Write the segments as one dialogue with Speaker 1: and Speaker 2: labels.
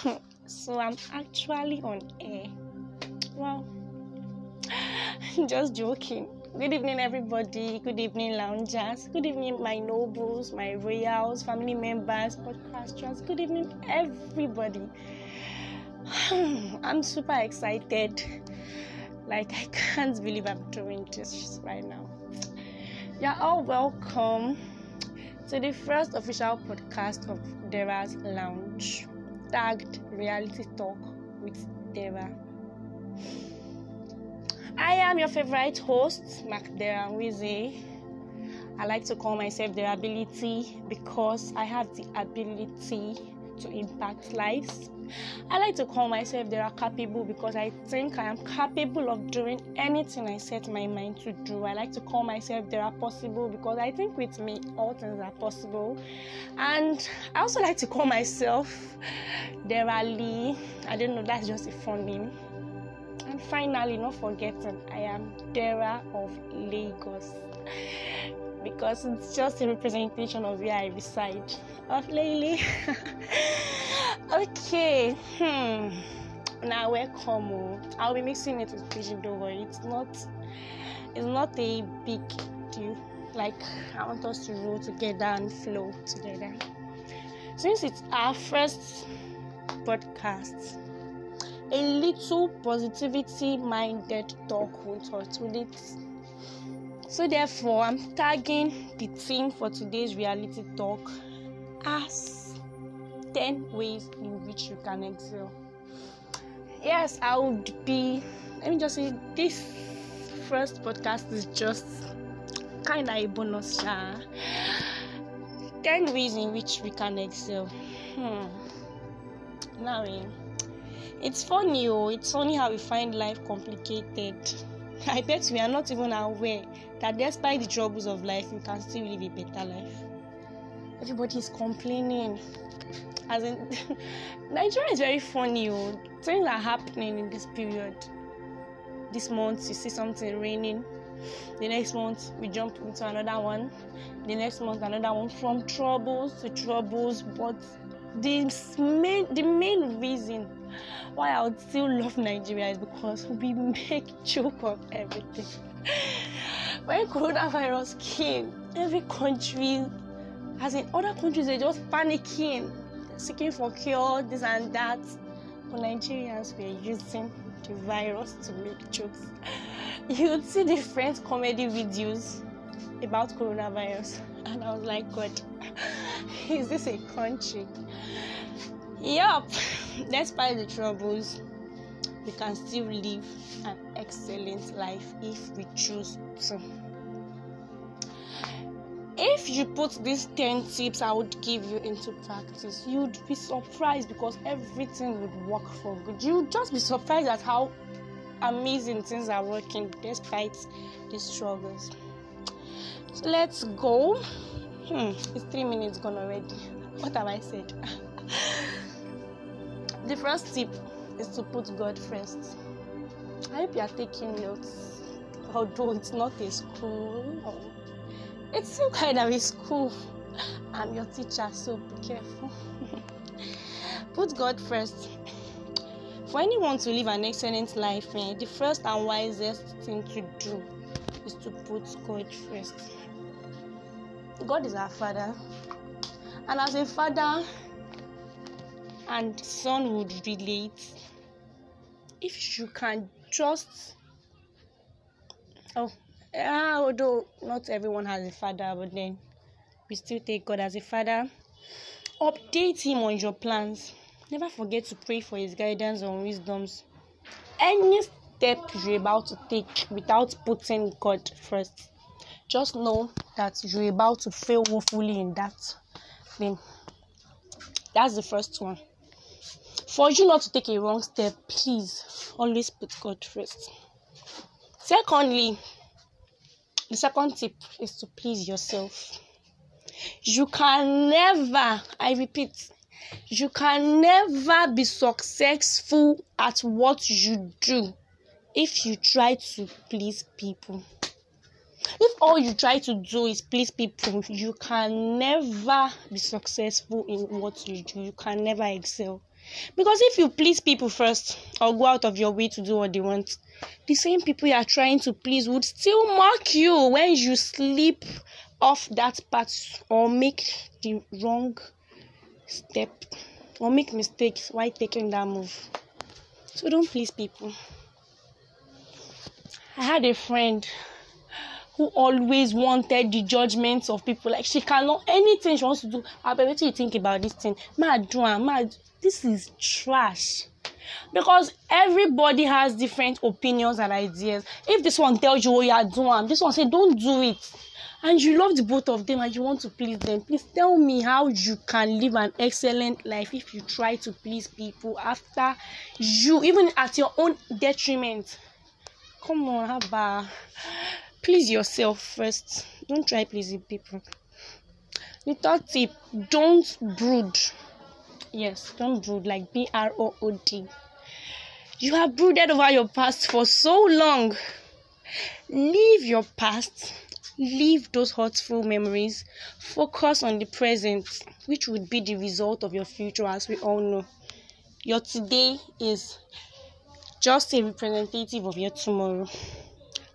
Speaker 1: so I'm actually on air. Well, just joking. Good evening, everybody. Good evening, loungers. Good evening, my nobles, my royals, family members, podcasters. Good evening, everybody. I'm super excited. Like, I can't believe I'm doing this right now. You're all welcome to the first official podcast of Dera's Lounge, tagged Reality Talk with Dera. I am your favorite host, Mark Dera. I like to call myself the Ability because I have the ability to impact lives. I like to call myself they are capable because I think I am capable of doing anything I set my mind to do. I like to call myself they are possible because I think with me all things are possible. And I also like to call myself Dera Lee. I don't know, that's just a fun name. And finally, not forgetting, I am Dera of Lagos because it's just a representation of where I reside. Of Lily. okay. Hmm. Now welcome. Oh. I'll be mixing it with pidgin don't worry. It's not it's not a big deal. Like I want us to roll together and flow together. Since it's our first podcast, a little positivity minded talk with it so therefore, I'm tagging the theme for today's reality talk as 10 ways in which you can excel. Yes, I would be let me just say this first podcast is just kind of a bonus. Uh, 10 ways in which we can excel. Hmm. Now, eh, it's funny, oh, it's funny how we find life complicated. I bet we are not even aware that despite the troubles of life, you can still live a better life. Everybody is complaining. As in, Nigeria is very funny. Oh. Things are happening in this period. This month, you see something raining. The next month, we jump into another one. The next month, another one. From troubles to troubles, but the main, the main reason why I would still love Nigeria is because we make joke of everything. when coronavirus came, every country, as in other countries, they're just panicking, seeking for cure, this and that. But Nigerians were using the virus to make jokes. You'd see different comedy videos about coronavirus, and I was like, God, is this a country? Yup, despite the troubles, we can still live an excellent life if we choose to. If you put these 10 tips I would give you into practice, you'd be surprised because everything would work for good. You'd just be surprised at how amazing things are working despite the struggles. So let's go. Hmm, it's three minutes gone already. What have I said? the first tip is to put God first. I hope you are taking notes, although it's not a school. It's still kind of a school. I'm your teacher, so be careful. put God first. For anyone to live an excellent life, eh, the first and wisest thing to do is to put God first. God is our Father, and as a father and son would relate, if you can just oh Ah, although not everyone has a father, but then we still take God as a father. Update him on your plans. Never forget to pray for his guidance and wisdoms. Any step you're about to take without putting God first, just know that you're about to fail woefully in that thing. That's the first one. For you not to take a wrong step, please always put God first. Secondly, the second tip is to please yourself. You can never, I repeat, you can never be successful at what you do if you try to please people. if all you try to do is please people you can never be successful in what you do you can never excel because if you please people first or go out of your way to do what they want the same people you are trying to please would still mock you when you slip off that path or make the wrong step or make mistakes while taking that move. So don't please people. I had a friend who always wanted the judgments of people. Like she cannot anything she wants to do. Bet what you think about this thing. Mad do mad. This is trash. Because everybody has different opinions and ideas. If this one tells you what you are doing, this one say don't do it. And you love the both of them and you want to please them. Please tell me how you can live an excellent life if you try to please people after you, even at your own detriment. Come on, Haba please yourself first. Don't try pleasing people. The third tip don't brood. Yes don't brood like b-r-o-o-d you have brooded over your past for so long. Leave your past. Leave those hurtful memories. Focus on the present which would be the result of your future as we all know. Your today is just a representative of your tomorrow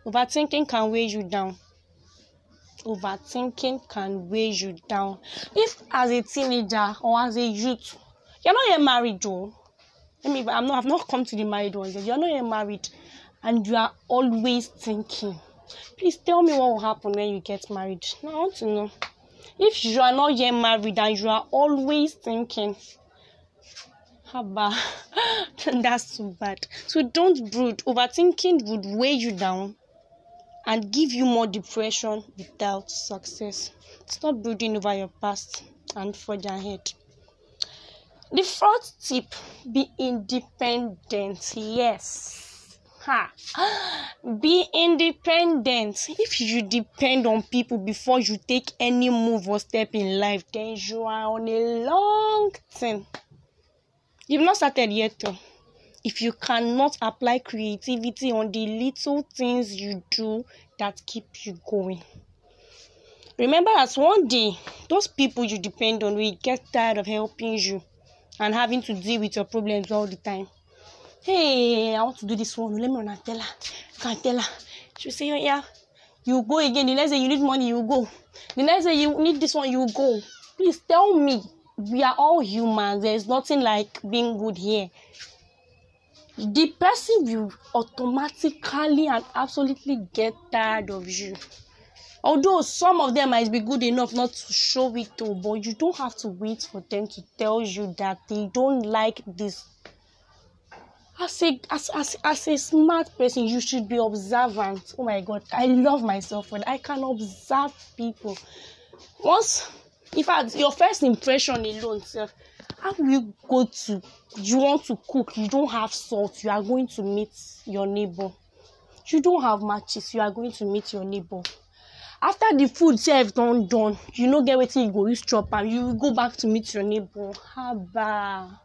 Speaker 1: Overthinking can weigh you down. Overthinking can weigh you down. If as a teenager or as a youth, you're not yet married though. I mean, I'm not I've not come to the married ones. You're not yet married and you are always thinking. Please tell me what will happen when you get married. I want to know. If you are not yet married and you are always thinking, Haba, that's too bad. So don't brood. Overthinking would weigh you down and give you more depression without success. Stop brooding over your past and forge ahead. The fourth tip be independent. Yes. Ha. Be independent. If you depend on people before you take any move or step in life, then you are on a long thing. You've not started yet, though if you cannot apply creativity on the little things you do that keep you going. Remember that one day, those people you depend on will get tired of helping you and having to deal with your problems all the time. Hey, I want to do this one. Let me run and tell her. You can tell her. She'll say, oh, yeah. You go again. The next day you need money, you go. The next day you need this one, you go. Please tell me. We are all humans. There's nothing like being good here the person will automatically and absolutely get tired of you. Although some of them might be good enough not to show it to but you don't have to wait for them to tell you that they don't like this. As a as, as, as a smart person you should be observant. Oh my god i love myself when i can observe people. Once in fact your first impression alone sef how will you go to you want to cook you don't have salt you are going to meet your neighbor. You don't have matches you are going to meet your neighbor. After the food sef don done you no get wetin you go use chop am you go back to meet your neighbor. Haba.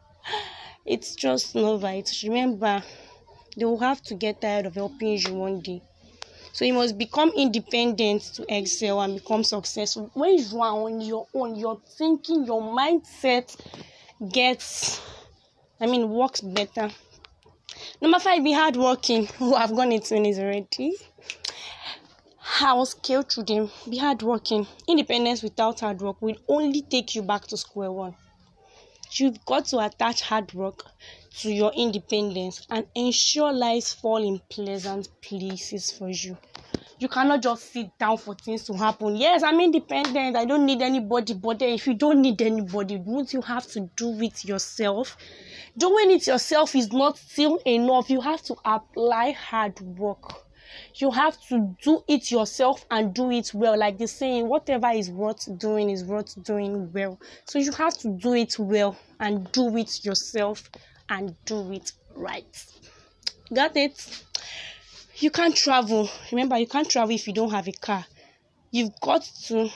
Speaker 1: It's just no right. Remember they will have to get tired of helping you one day. So you must become independent to excel and become successful. When you are on your own your thinking your mindset gets i mean works better. Number five be hardworking who have gone into it already. How scale through them be hardworking independence without hard work will only take you back to square one. You've got to attach hard work to your independence and ensure lives fall in pleasant places for you you cannot just sit down for things to happen. Yes i'm independent. I don't need anybody. But then if you don't need anybody won't you have to do it yourself? Doing it yourself is not still enough. You have to apply hard work. You have to do it yourself and do it well. Like the saying whatever is worth doing is worth doing well. So you have to do it well and do it yourself and do it right. Got it you can't travel. Remember you can't travel if you don't have a car. You've got to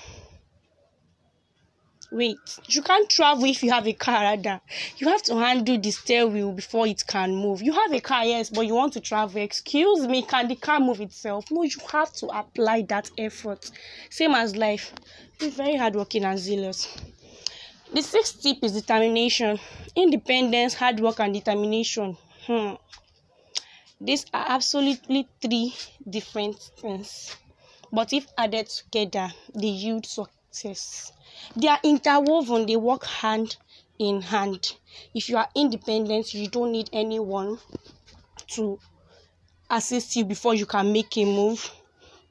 Speaker 1: wait. You can't travel if you have a car rather. You have to handle the steering wheel before it can move. You have a car yes but you want to travel. Excuse me can the car move itself? No you have to apply that effort. Same as life. Be very hardworking and zealous. The sixth tip is determination. Independence hard work and determination. Hmm. These are absolutely three different things. But if added together they yield success. They are interwoven. They work hand in hand. If you are independent you don't need anyone to assist you before you can make a move.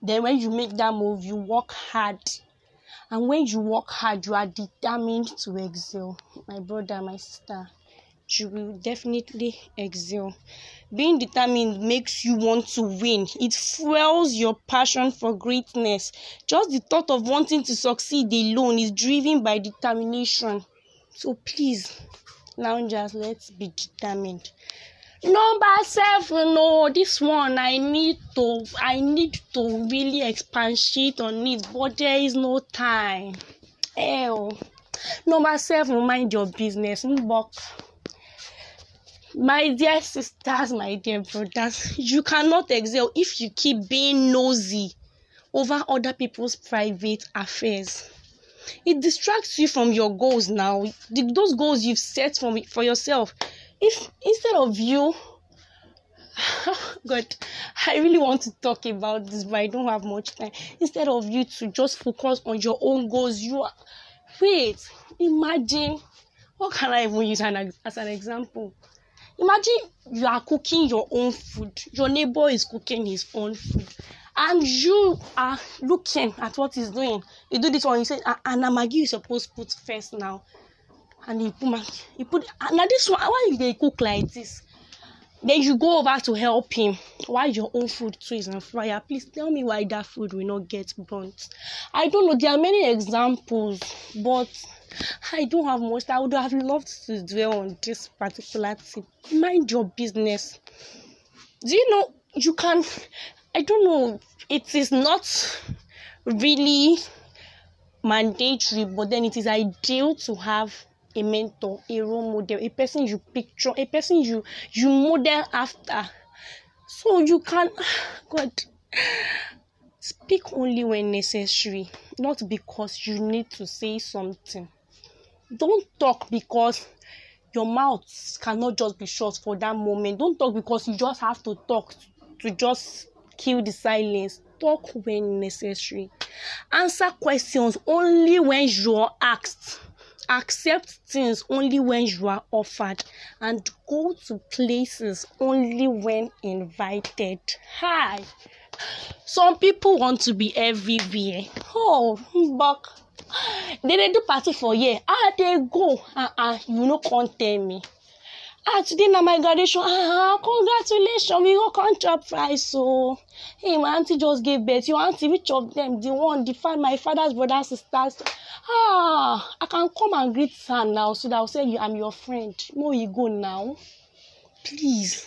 Speaker 1: Then when you make that move you work hard. And when you work hard you are determined to excel. My brother my sister you will definitely excel. Being determined makes you want to win. It fuels your passion for greatness. Just the thought of wanting to succeed alone is driven by determination. So please loungers let's be determined. Number seven no this one i need to i need to really expatiate on it but there is no time. Hell. number seven mind your business. Mbok my dear sisters my dear brothers you cannot excel if you keep being nosy over other people's private affairs. It distracts you from your goals now. The, those goals you've set for, for yourself. If instead of you god i really want to talk about this but i don't have much time. Instead of you to just focus on your own goals you are wait imagine what can i even use an, as an example imagine you are cooking your own food. Your neighbor is cooking his own food. And you are looking at what he's doing. You do this one you say ah and na maggi you suppose put first now. And you put maggi. You put and na this one why you dey cook like this? Then you go over to help him. While your own food too is on fire? Please tell me why that food will not get burnt. I don't know there are many examples but I don't have much. I would have loved to dwell on this particular tip. Mind your business. Do you know you can? I don't know. It is not really mandatory, but then it is ideal to have a mentor, a role model, a person you picture, a person you you model after. So you can, God, speak only when necessary, not because you need to say something don't talk because your mouth cannot just be shut for that moment. Don't talk because you just have to talk to just kill the silence. Talk when necessary. Answer questions only when you are asked. Accept things only when you are offered. And go to places only when invited. Hi. Some people want to be everywhere. Oh but they dey do party for here ah dey go? Ah ah you no come tell me. Ah today na my graduation. Ah congratulations. We go come chop rice o hey my aunty just give birth. Your aunty which of them? The one the five my father's brother sisters. Ah i can come and greet her now so that i will say i'm your friend. No you go now. Please.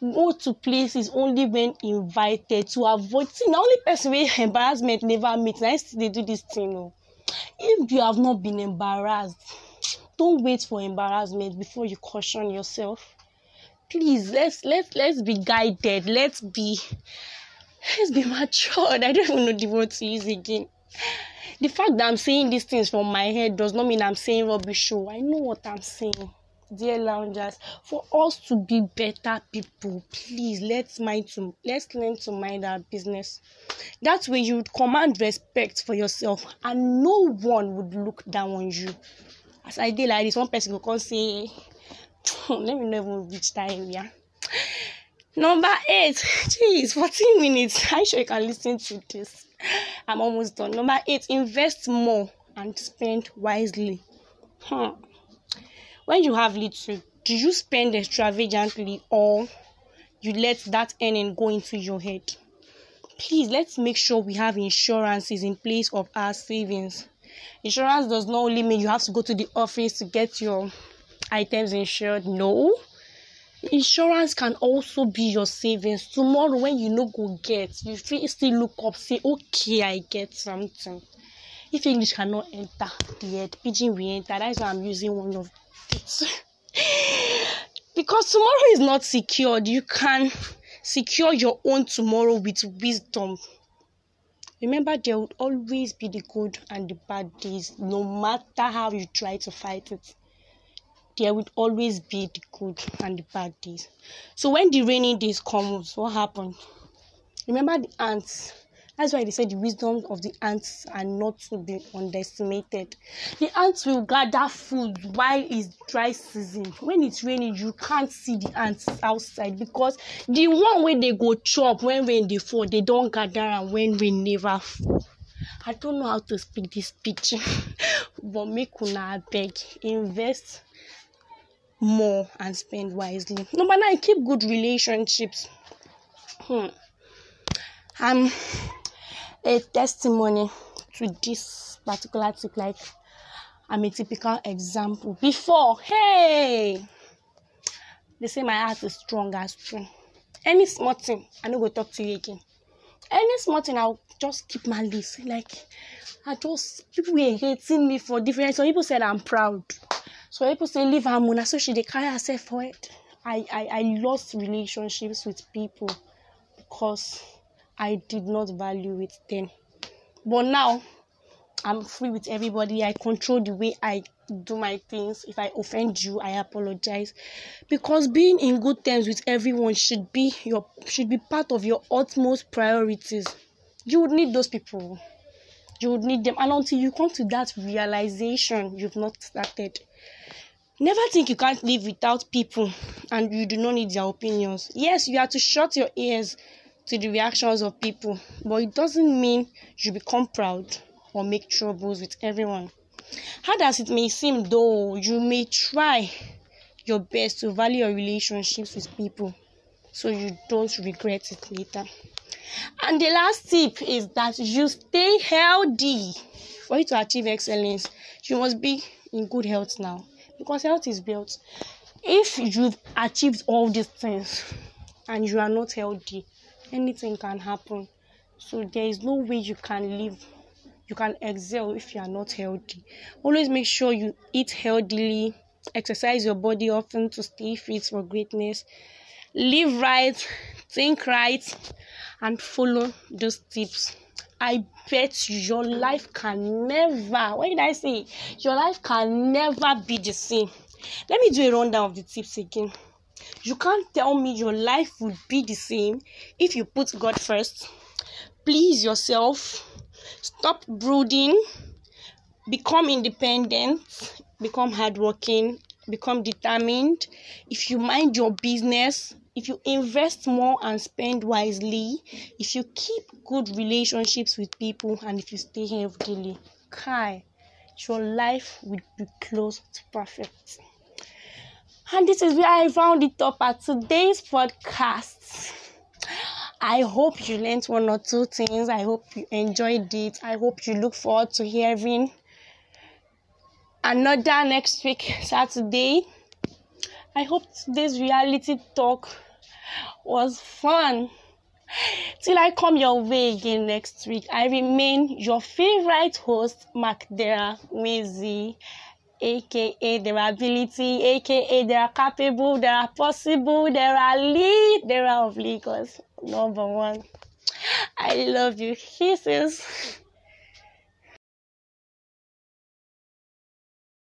Speaker 1: Go to places only when invited to avoid. See na only person wey embarrassment never meet. Na him still dey do this thing o if you have not been embarrassed don't wait for embarrassment before you caution yourself. Please let's let's let's be guided. Let's be let's be matured. I don't even know the word to use again. The fact that i'm saying these things from my head does not mean i'm saying rubbish show i know what i'm saying dear loungers for us to be better people please let's mind to let's learn to mind our business. That way you would command respect for yourself and no one would look down on you. As i dey like this one person go come say let me no even reach that area number eight jeez fourteen minutes. You sure you can lis ten to this? I'm almost done. Number eight invest more and spend wisely. Hmm. When you have little do you spend extravagantly or you let that earning go into your head please let's make sure we have insurances in place of our savings insurance does not only mean you have to go to the office to get your items insured no insurance can also be your savings tomorrow when you no go get you fit still look up say okay i get something if English cannot enter the head, pidgin will enter. That's why I'm using one of. because tomorrow is not secured. You can secure your own tomorrow with wisdom. Remember, there will always be the good and the bad days, no matter how you try to fight it. There will always be the good and the bad days. So when the rainy days comes, what happens? Remember the ants that's why they say the wisdom of the ants are not to be underestimated. The ants will gather food while it's dry season. When it's raining, you can't see the ants outside because the one way they go chop when rain they fall, they don't gather and when rain never fall. I don't know how to speak this speech, but make una beg invest more and spend wisely. Number nine, keep good relationships. Hmm. Um, a testimony to this particular tip like i'm a typical example. Before hey! They say my heart is strong as true any small thing i no go talk to you again. Any small thing i'll just keep my list. Like i just people were hating me for different some people said i'm proud. So people say leave her mona so she dey carry herself for it i i i lost relationships with people because I did not value it then. But now I'm free with everybody. I control the way I do my things. If I offend you, I apologize. Because being in good terms with everyone should be your should be part of your utmost priorities. You would need those people. You would need them. And until you come to that realization, you've not started. Never think you can't live without people and you do not need their opinions. Yes, you have to shut your ears to the reactions of people, but it doesn't mean you become proud or make troubles with everyone. Hard as it may seem, though, you may try your best to value your relationships with people so you don't regret it later. And the last tip is that you stay healthy. For you to achieve excellence, you must be in good health now because health is built. If you've achieved all these things and you are not healthy, anything can happen. So there is no way you can live you can excel if you are not healthy. Always make sure you eat healthily exercise your body often to stay fit for greatness. Live right think right and follow those tips. I bet your life can never what did i say? Your life can never be the same. Let me do a rundown of the tips again you can't tell me your life would be the same if you put God first. Please yourself. Stop brooding. Become independent. Become hardworking. Become determined. If you mind your business, if you invest more and spend wisely, if you keep good relationships with people, and if you stay healthily, Kai, your life will be close to perfect. And this is where I found it up at today's podcast. I hope you learned one or two things. I hope you enjoyed it. I hope you look forward to hearing another next week, Saturday. I hope today's reality talk was fun. Till I come your way again next week, I remain your favorite host, Dera Mezi aka their ability, aka they are capable, they are possible, they are lead, Dera of Lagos. Number one. I love you. Kisses.